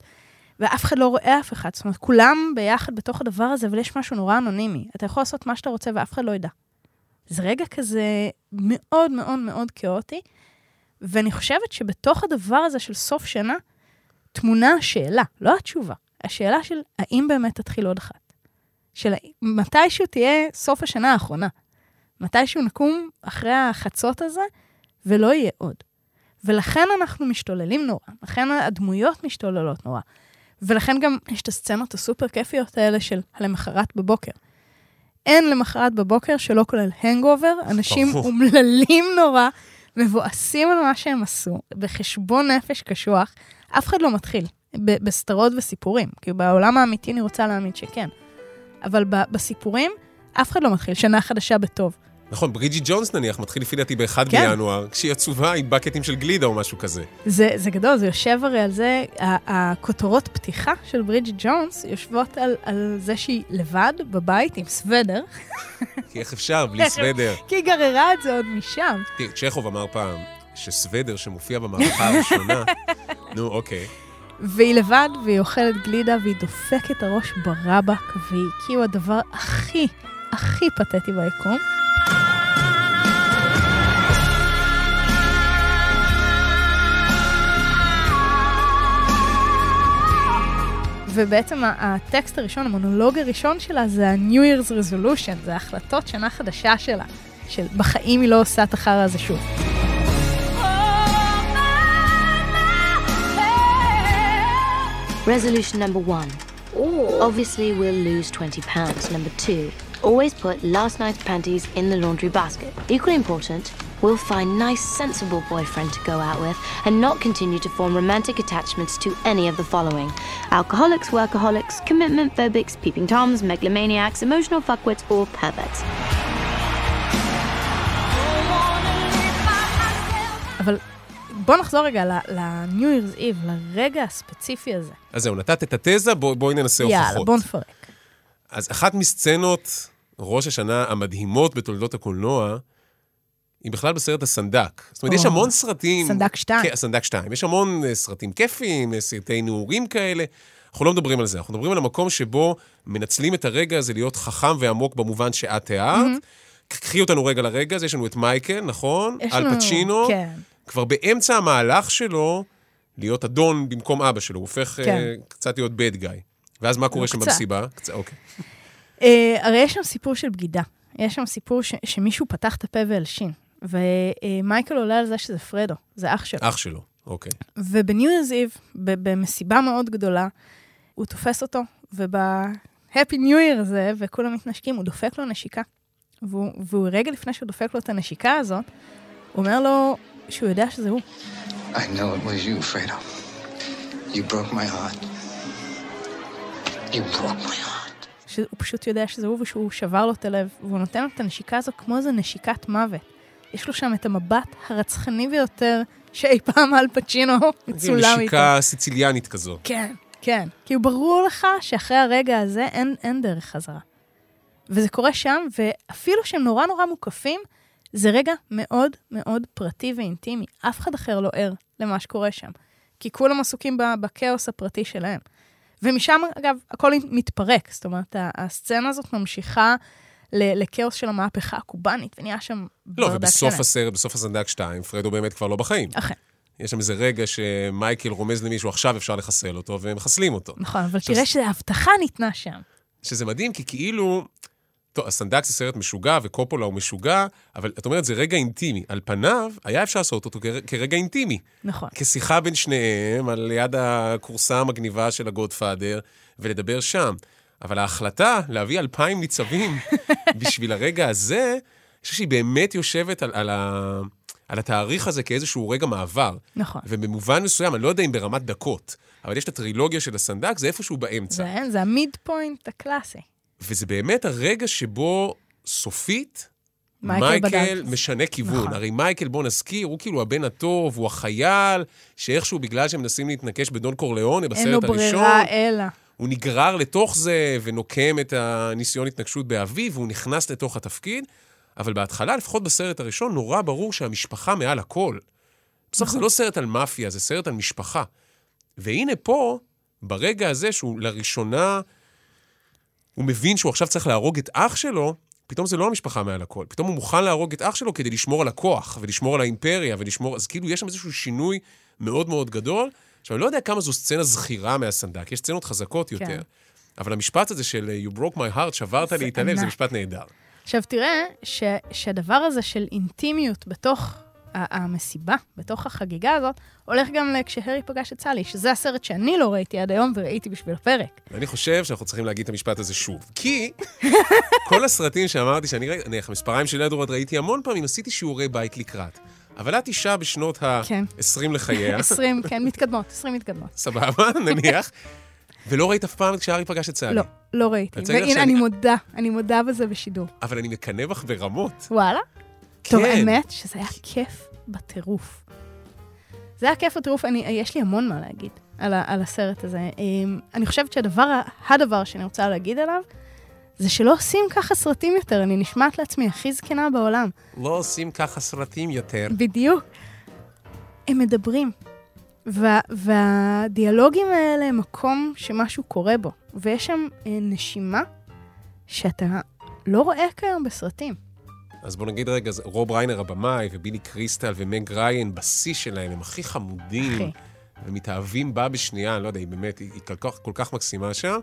ואף אחד לא רואה אף אחד. זאת אומרת, כולם ביחד בתוך הדבר הזה, אבל יש משהו נורא אנונימי. אתה יכול לעשות מה שאתה רוצה ואף אחד לא ידע. זה רגע כזה מאוד מאוד מאוד כאוטי, ואני חושבת שבתוך הדבר הזה של סוף שנה, תמונה השאלה, לא התשובה, השאלה של האם באמת תתחיל עוד אחת. של מתישהו תהיה סוף השנה האחרונה. מתישהו נקום אחרי החצות הזה, ולא יהיה עוד. ולכן אנחנו משתוללים נורא, לכן הדמויות משתוללות נורא. ולכן גם יש את הסצנות הסופר כיפיות האלה של הלמחרת בבוקר. אין למחרת בבוקר שלא כולל הנגאובר, אנשים. אומללים נורא, מבואסים על מה שהם עשו, בחשבון נפש קשוח, אף אחד לא מתחיל, בסתרות וסיפורים. כי בעולם האמיתי אני רוצה להאמין שכן. אבל בסיפורים, אף אחד לא מתחיל שנה חדשה בטוב. נכון, בריג'י ג'ונס נניח, מתחיל לפי דעתי ב-1 כן. בינואר, כשהיא עצובה עם בקטים של גלידה או משהו כזה. זה, זה גדול, זה יושב הרי על זה, הכותרות פתיחה של ברידג'ט ג'ונס יושבות על, על זה שהיא לבד בבית עם סוודר, כי איך אפשר, בלי סוודר. כי היא גררה את זה עוד משם. תראי, צ'כוב אמר פעם שסוודר שמופיע במערכה הראשונה, נו, אוקיי. והיא לבד, והיא אוכלת גלידה, והיא דופקת את הראש ברבק, והיא כאילו הדבר הכי, הכי פתטי ביקום. ובעצם הטקסט הראשון, המונולוג הראשון שלה זה ה-New Year's Resolution, זה החלטות שנה חדשה שלה, של בחיים היא לא עושה את החרא הזה שוב. Resolution number one. Obviously, we'll lose 20 pounds. Number two, always put last night's panties in the laundry basket. Equally important, we'll find nice, sensible boyfriend to go out with and not continue to form romantic attachments to any of the following alcoholics, workaholics, commitment phobics, peeping toms, megalomaniacs, emotional fuckwits, or perverts. בוא נחזור רגע ל-New Year's Eve, לרגע הספציפי הזה. אז זהו, נתת את התזה, בוא- בואי ננסה הוכחות. יאללה, בוא נפרק. אז אחת מסצנות ראש השנה המדהימות בתולדות הקולנוע, היא בכלל בסרט הסנדק. זאת אומרת, יש או, המון סרטים... סנדק שתיים. כן, סנדק 2. יש המון אה, סרטים כיפיים, אה, סרטי נעורים כאלה. אנחנו לא מדברים על זה, אנחנו מדברים על המקום שבו מנצלים את הרגע הזה להיות חכם ועמוק במובן שאת תיארת. קחי אותנו רגע לרגע הזה, יש לנו את מייקל, נכון? יש אל פצ'ינו. כן. כבר באמצע המהלך שלו, להיות אדון במקום אבא שלו, הוא הופך כן. אה, קצת להיות bad guy. ואז מה קורה שם קצת. במסיבה? קצת, אוקיי. אה, הרי יש שם סיפור של בגידה. יש שם סיפור ש- שמישהו פתח את הפה והלשין. ומייקל עולה על זה שזה פרדו, זה אח שלו. אח שלו, אוקיי. ובניו ירז איב, במסיבה מאוד גדולה, הוא תופס אותו, וב-Happy New Year הזה, וכולם מתנשקים, הוא דופק לו נשיקה. והוא, והוא רגע לפני שהוא דופק לו את הנשיקה הזאת, הוא אומר לו שהוא יודע שזה הוא. I know it was you, Fredo. You broke my heart. You broke my heart. שהוא פשוט יודע שזה הוא ושהוא שבר לו את הלב, והוא נותן לו את הנשיקה הזו כמו איזו נשיקת מוות. יש לו שם את המבט הרצחני ביותר שאי פעם אל פצ'ינו מצולם איתו. נשיקה סיציליאנית כזו. כן, כן. כי הוא ברור לך שאחרי הרגע הזה אין, אין דרך חזרה. וזה קורה שם, ואפילו שהם נורא נורא מוקפים, זה רגע מאוד מאוד פרטי ואינטימי. אף אחד אחר לא ער למה שקורה שם. כי כולם עסוקים בכאוס הפרטי שלהם. ומשם, אגב, הכל מתפרק. זאת אומרת, הסצנה הזאת ממשיכה לכאוס של המהפכה הקובאנית, ונהיה שם לא, ברדק ובסוף. הסרט, בסוף הסנדק 2, פרדו באמת כבר לא בחיים. אכן. יש שם איזה רגע שמייקל רומז למישהו, עכשיו אפשר לחסל אותו, והם מחסלים אותו. נכון, אבל עכשיו, תראה שההבטחה ניתנה שם. שזה מדהים, כי כאילו... טוב, הסנדק זה סרט משוגע, וקופולה הוא משוגע, אבל את אומרת, זה רגע אינטימי. על פניו, היה אפשר לעשות אותו כר- כרגע אינטימי. נכון. כשיחה בין שניהם, על יד הכורסה המגניבה של הגודפאדר, ולדבר שם. אבל ההחלטה להביא אלפיים ניצבים בשביל הרגע הזה, אני חושב שהיא באמת יושבת על, על, ה, על התאריך הזה כאיזשהו רגע מעבר. נכון. ובמובן מסוים, אני לא יודע אם ברמת דקות, אבל יש את הטרילוגיה של הסנדק, זה איפשהו באמצע. זה, זה ה midpoint הקלאסי. וזה באמת הרגע שבו סופית, מייקל מייקל בדק. משנה כיוון. נכון. הרי מייקל, בוא נזכיר, הוא כאילו הבן הטוב, הוא החייל, שאיכשהו בגלל שהם מנסים להתנקש בדון קורליאונה בסרט אין לו הראשון, ברירה אלא. הוא נגרר לתוך זה ונוקם את הניסיון התנגשות באביו, והוא נכנס לתוך התפקיד. אבל בהתחלה, לפחות בסרט הראשון, נורא ברור שהמשפחה מעל הכל. בסוף זה נכון. לא סרט על מאפיה, זה סרט על משפחה. והנה פה, ברגע הזה שהוא לראשונה, הוא מבין שהוא עכשיו צריך להרוג את אח שלו, פתאום זה לא המשפחה מעל הכל. פתאום הוא מוכן להרוג את אח שלו כדי לשמור על הכוח, ולשמור על האימפריה, ולשמור... אז כאילו, יש שם איזשהו שינוי מאוד מאוד גדול. עכשיו, אני לא יודע כמה זו סצנה זכירה מהסנדק, יש סצנות חזקות יותר. כן. אבל המשפט הזה של You broke my heart, שברת לי את הלב, זה. משפט נהדר. עכשיו, תראה ש, שהדבר הזה של אינטימיות בתוך המסיבה, בתוך החגיגה הזאת, הולך גם לכשהרי פגש את סלי, שזה הסרט שאני לא ראיתי עד היום וראיתי בשביל הפרק. ואני חושב שאנחנו צריכים להגיד את המשפט הזה שוב. כי כל הסרטים שאמרתי שאני ראיתי, נניח, המספריים של אדוארד ראיתי המון פעמים, עשיתי שיעורי בית לקראת. אבל את אישה בשנות כן. ה-20 לחייה, 20, כן, מתקדמות, 20 מתקדמות. סבבה, נניח, ולא ראית אף פעם כשארי פגש את סלי. לא, לא ראיתי. אני והנה, אני שאני- מודה, אני מודה בזה בשידור. אבל אני מקנא בך ברמות. וואלה? טוב, כן. האמת שזה היה כיף בטירוף. זה היה כיף בטירוף, אני, יש לי המון מה להגיד על, ה, על הסרט הזה. אמ, אני חושבת שהדבר, הדבר שאני רוצה להגיד עליו, זה שלא עושים ככה סרטים יותר, אני נשמעת לעצמי הכי זקנה בעולם. לא עושים ככה סרטים יותר. בדיוק. הם מדברים. וה, והדיאלוגים האלה הם מקום שמשהו קורה בו, ויש שם אה, נשימה שאתה לא רואה כיום בסרטים. אז בוא נגיד רגע, רוב ריינר הבמאי, ובילי קריסטל ומג ריין, בשיא שלהם, הם הכי חמודים. הכי. ומתאהבים בה בשנייה, אני לא יודע, היא באמת, היא, היא כל, כך, כל כך מקסימה שם.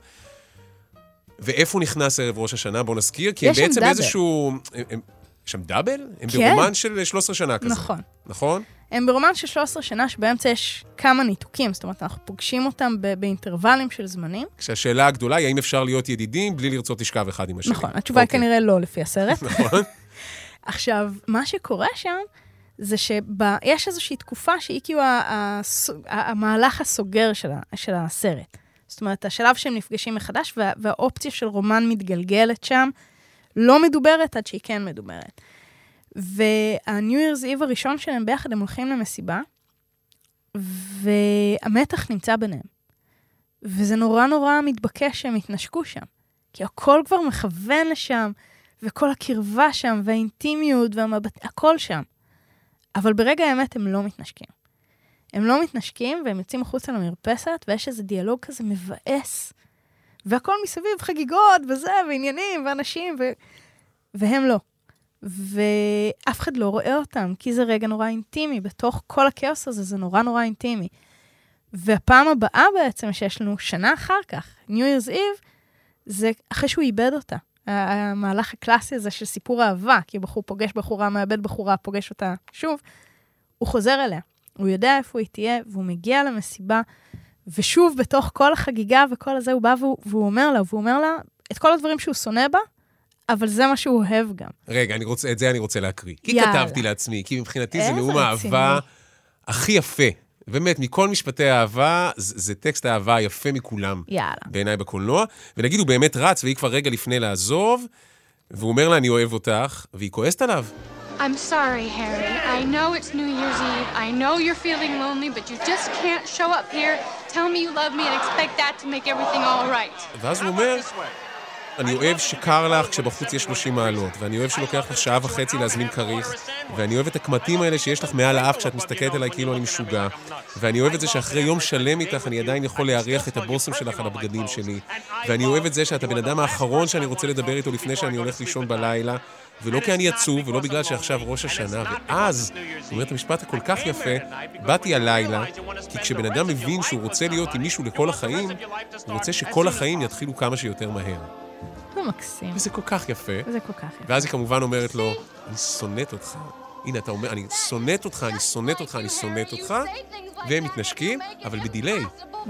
ואיפה נכנס ערב ראש השנה? בואו נזכיר, כי הם בעצם דאבל. איזשהו... הם, הם, יש שם דאבל? הם כן. ברומן של 13 שנה כזה. נכון. נכון? הם ברומן של 13 שנה שבאמצע יש כמה ניתוקים, זאת אומרת, אנחנו פוגשים אותם ב- באינטרוולים של זמנים. כשהשאלה הגדולה היא האם אפשר להיות ידידים בלי לרצות לשכב אחד עם השני. נכון, התשובה היא אוקיי. כנראה לא לפי הסרט. נכון. עכשיו, מה שקורה שם, זה שיש איזושהי תקופה שהיא כאילו המהלך הסוגר של, של הסרט. זאת אומרת, השלב שהם נפגשים מחדש, וה, והאופציה של רומן מתגלגלת שם, לא מדוברת עד שהיא כן מדוברת. וה-New Year's Eve הראשון שלהם ביחד, הם הולכים למסיבה, והמתח נמצא ביניהם. וזה נורא נורא מתבקש שהם יתנשקו שם. כי הכל כבר מכוון לשם, וכל הקרבה שם, והאינטימיות, והמבט... הכל שם. אבל ברגע האמת הם לא מתנשקים. הם לא מתנשקים, והם יוצאים החוצה למרפסת, ויש איזה דיאלוג כזה מבאס. והכל מסביב חגיגות, וזה, ועניינים, ואנשים, ו... והם לא. ואף אחד לא רואה אותם, כי זה רגע נורא אינטימי. בתוך כל הכאוס הזה זה נורא נורא אינטימי. והפעם הבאה בעצם, שיש לנו שנה אחר כך, New Year's Eve, זה אחרי שהוא איבד אותה. המהלך הקלאסי הזה של סיפור אהבה, כי בחור פוגש בחורה, מאבד בחורה, פוגש אותה שוב, הוא חוזר אליה. הוא יודע איפה היא תהיה, והוא מגיע למסיבה, ושוב, בתוך כל החגיגה וכל הזה, הוא בא והוא, והוא אומר לה, והוא אומר לה את כל הדברים שהוא שונא בה, אבל זה מה שהוא אוהב גם. רגע, אני רוצה, את זה אני רוצה להקריא. כי יאללה. כתבתי לעצמי, כי מבחינתי זה נאום. האהבה הכי יפה באמת, מכל משפטי האהבה, זה, זה טקסט האהבה היפה מכולם. יאללה. בעיניי בקולנוע. ונגיד, הוא באמת רץ, והיא כבר רגע לפני לעזוב, והוא אומר לה, אני אוהב אותך, והיא כועסת עליו. I'm sorry, Harry. I know it's New Year's Eve. I know you're feeling lonely, but you just can't show up here, tell me you love me, and expect that to make everything all right. ואז הוא אומר, אני אוהב שקר לך כשבחוץ יש 30 מעלות, ואני אוהב שלוקח לך שעה וחצי להזמין כריך, ואני אוהב את הקמטים האלה שיש לך מעל האף כשאת מסתכלת עליי כאילו אני משוגע, ואני אוהב את זה שאחרי יום שלם איתך אני עדיין יכול להריח את הבושם שלך על הבגדים שלי, ואני אוהב את זה שאת הבן אדם האחרון שאני רוצה לדבר איתו לפני שאני הולך לישון בלילה, ולא כי אני עצוב, ולא בגלל שעכשיו ראש השנה, ואז, הוא אומר את המשפט הכל כך יפה, באתי הלילה, כי כשבן אדם מבין שהוא רוצה להיות עם מישהו לכל החיים, הוא רוצה שכל החיים יתחילו כמה שיותר מהר. מקסים. וזה כל כך יפה. זה כל כך יפה. ואז היא כמובן אומרת לו, אני שונאת אותך. הנה, אתה אומר, אני שונאת אותך, אני שונאת אותך, אני שונאת אותך, והם מתנשקים, אבל בדיליי.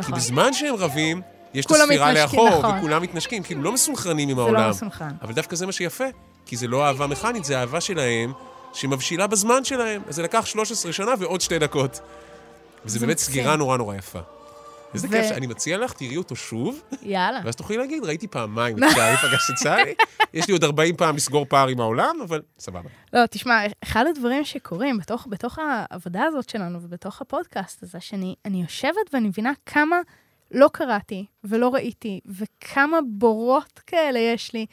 כי בזמן שהם רבים, יש את הספירה לאחור, נכון. וכולם מתנשקים, כאילו לא מסונכרנים עם זה לא העולם. מסונכרן. אבל דווקא זה מה שיפה, כי זה לא אהבה מכנית, זה אהבה שלהם, שמבשילה בזמן שלהם. אז זה לקח 13 שנה ועוד שתי דקות. וזה זה באמת. סגירה נורא נורא יפה. איזה ו- כיף, שאני מציע לך, תראי אותו שוב, יאללה. ואז תוכלי להגיד, ראיתי פעמיים את שי, פגשת שי, יש לי עוד 40 פעם לסגור פער עם העולם, אבל סבבה. לא, תשמע, אחד הדברים שקורים בתוך, בתוך העבודה הזאת שלנו ובתוך הפודקאסט הזה, שאני אני יושבת ואני מבינה כמה לא קראתי ולא ראיתי, וכמה בורות כאלה יש לי,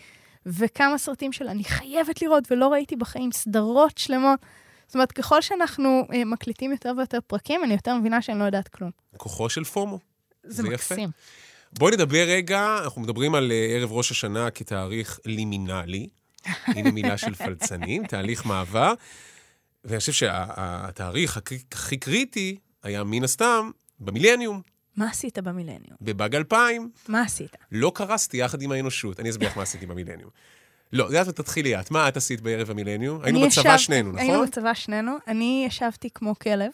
וכמה סרטים של אני חייבת לראות ולא ראיתי בחיים, סדרות שלמות. זאת אומרת, ככל שאנחנו אה, מקליטים יותר ויותר פרקים, אני יותר מבינה שאני לא יודעת כלום. כוחו של פומו. זה, זה יפה. מקסים. בואי נדבר רגע, אנחנו מדברים על אה, ערב ראש השנה כתאריך לימינלי. הנה מילה של פלצנים, תהליך מעבר. ואני חושב שהתאריך הכי, הכי קריטי היה מן הסתם במילניום, מה עשית במילניום? בבאג 2000. מה עשית? לא קרסתי יחד עם האנושות. אני אסביר לך מה עשיתי במילניום. לא, זה את תתחילי את. מה את עשית בערב המילניום? היינו בצבא ישבתי- שנינו, נכון? היינו בצבא שנינו. אני ישבתי כמו כלב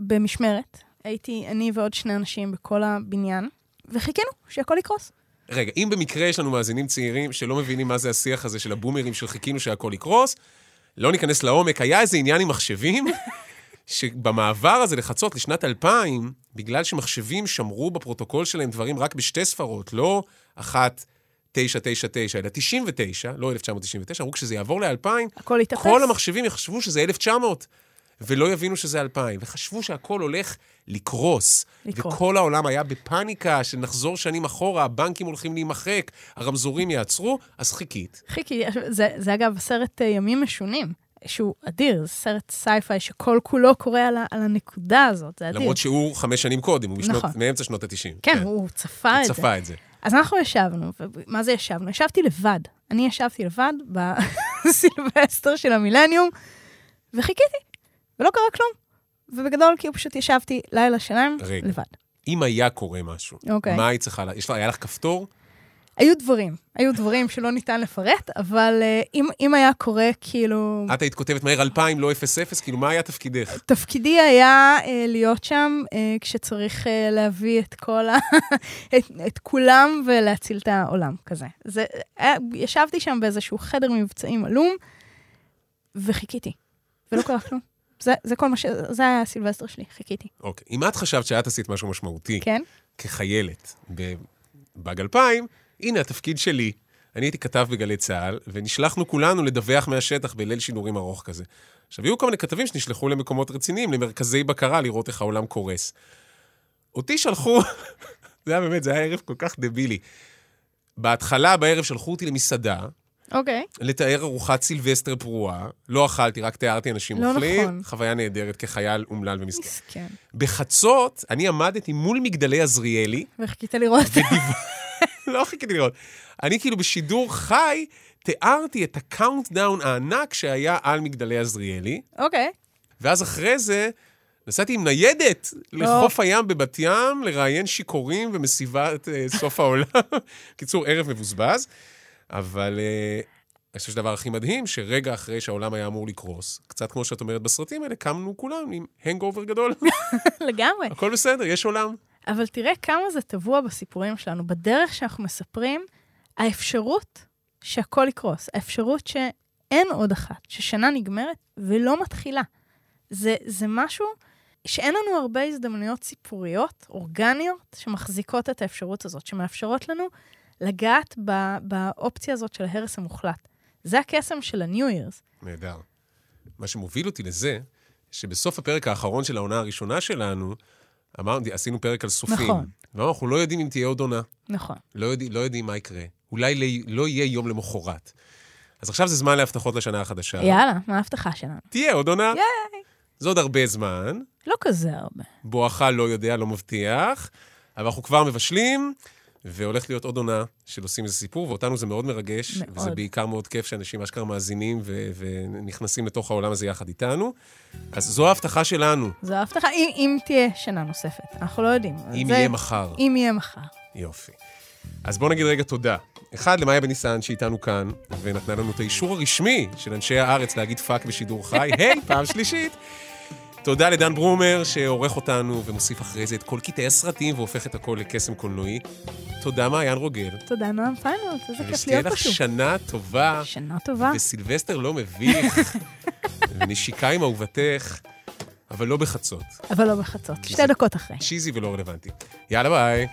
במשמרת. הייתי אני ועוד שני אנשים בכל הבניין, וחיכינו שהכל יקרוס. רגע, אם במקרה יש לנו מאזינים צעירים שלא מבינים מה זה השיח הזה של הבומרים של חיכינו שהכל יקרוס, לא ניכנס לעומק. היה איזה עניין עם מחשבים, שבמעבר הזה לחצות לשנת 2000, בגלל שמחשבים שמרו בפרוטוקול שלהם דברים רק בשתי ספרות, לא אחת, 999, אלא 99, לא 1999, אמרו כשזה יעבור ל-2000, הכל יתאפס. כל המחשבים יחשבו שזה 1900, ולא יבינו שזה 2000, וחשבו שהכל הולך לקרוס. לקרוס. וכל העולם היה בפאניקה, שנחזור שנים אחורה, הבנקים הולכים להימחק, הרמזורים יעצרו, אז חיכית. חיכי, זה, זה אגב סרט אה, ימים משונים, שהוא אדיר, זה סרט sci-fi שכל כולו קורה על, ה- על הנקודה הזאת, זה אדיר. למרות שהוא חמש שנים קודם, הוא משנות, נכון. מאמצע שנות ה-90. כן, הוא צפה הוא את זה. צפה את זה. אז אנחנו ישבנו, ומה זה ישבנו? ישבתי לבד. אני ישבתי לבד בסילבסטר של המילניום, וחיכיתי, ולא קרה כלום. ובגדול, כאילו פשוט ישבתי לילה שלם רגע. לבד. אם היה קורה משהו, אוקיי. מה היית צריכה, לה- יש לה, היה לך כפתור? היו דברים, היו דברים שלא ניתן לפרט, אבל uh, אם, אם היה קורה, כאילו... את היית כותבת מהר 2000, לא 00, כאילו, מה היה תפקידך? תפקידי היה uh, להיות שם uh, כשצריך uh, להביא את כל ה... את, את כולם ולהציל את העולם, כזה. זה, היה, ישבתי שם באיזשהו חדר מבצעים עלום, וחיכיתי, ולא קרה כלום. זה, זה כל מה ש... זה היה הסילבסטר שלי, חיכיתי. אוקיי. אם את חשבת שאת עשית משהו משמעותי, כן? כחיילת בבאג 2000, הנה התפקיד שלי. אני הייתי כתב בגלי צה"ל, ונשלחנו כולנו לדווח מהשטח בליל שידורים ארוך כזה. עכשיו, היו כל מיני כתבים שנשלחו למקומות רציניים, למרכזי בקרה, לראות איך העולם קורס. אותי שלחו, זה היה באמת, זה היה ערב כל כך דבילי. בהתחלה, בערב, שלחו אותי למסעדה, אוקיי. לתאר ארוחת סילבסטר פרועה. לא אכלתי, רק תיארתי אנשים לא אוכלים. נכון. חוויה נהדרת כחייל אומלל ומסכן. מסכן. בחצות, אני עמדתי מול מגדלי עזריאלי, וחיכית לראות. לא חיכיתי לראות. אני כאילו בשידור חי, תיארתי את ה countdown הענק שהיה על מגדלי עזריאלי, אוקיי. ואז אחרי זה נסעתי עם ניידת לחוף הים בבת ים, לראיין שיכורים ומסיבת אה, סוף העולם. קיצור, ערב מבוזבז. אבל אה, אני חושב שהדבר הכי מדהים, שרגע אחרי שהעולם היה אמור לקרוס, קצת כמו שאת אומרת בסרטים האלה, קמנו כולם עם הנגאובר גדול. לגמרי. הכל בסדר, יש עולם. אבל תראה כמה זה טבוע בסיפורים שלנו. בדרך שאנחנו מספרים, האפשרות שהכל יקרוס, האפשרות שאין עוד אחת, ששנה נגמרת ולא מתחילה. זה, זה משהו שאין לנו הרבה הזדמנויות סיפוריות, אורגניות, שמחזיקות את האפשרות הזאת, שמאפשרות לנו לגעת ב- באופציה הזאת של ההרס המוחלט. זה הקסם של ה-New Year's. נהדר. מה שמוביל אותי לזה, שבסוף הפרק האחרון של העונה הראשונה שלנו, אמרנו, עשינו פרק על סופים. נכון. ואמרנו, אנחנו לא יודעים אם תהיה עוד עונה. נכון. לא, יודע, לא יודעים מה יקרה. אולי לא, לא יהיה יום למחרת. אז עכשיו זה זמן להבטחות לשנה החדשה. יאללה, מה ההבטחה שלנו? תהיה עוד עונה. ייי! זה עוד הרבה זמן. לא כזה הרבה. בואכה לא יודע, לא מבטיח, אבל אנחנו כבר מבשלים, והולכת להיות עוד עונה של עושים איזה סיפור, ואותנו זה מאוד מרגש, מאוד. וזה בעיקר מאוד כיף שאנשים אשכרה מאזינים ו- ונכנסים לתוך העולם הזה יחד איתנו. אז זו ההבטחה שלנו, זו ההבטחה, אם, אם תהיה שנה נוספת. אנחנו לא יודעים. אם זה- יהיה מחר. אם יהיה מחר. יופי. אז בואו נגיד רגע תודה. אחד, למאיה בניסן שאיתנו כאן, ונתנה לנו את האישור הרשמי של אנשי הארץ להגיד fuck בשידור חי. היי, פעם שלישית. תודה לדן ברומר, שעורך אותנו ומוסיף אחרי זה את כל קטעי הסרטים והופך את הכל לקסם קולנועי. תודה, מעיין רוגל. תודה, נועם פיינולס, איזה כיף ושתהיה להיות לך פה שוב. שנה טובה. שנה טובה. וסילבסטר לא מביך, ונשיקה עם אהובתך, אבל לא בחצות. אבל לא בחצות. שתי דקות אחרי. צ'יזי ולא רלוונטי. יאללה ביי.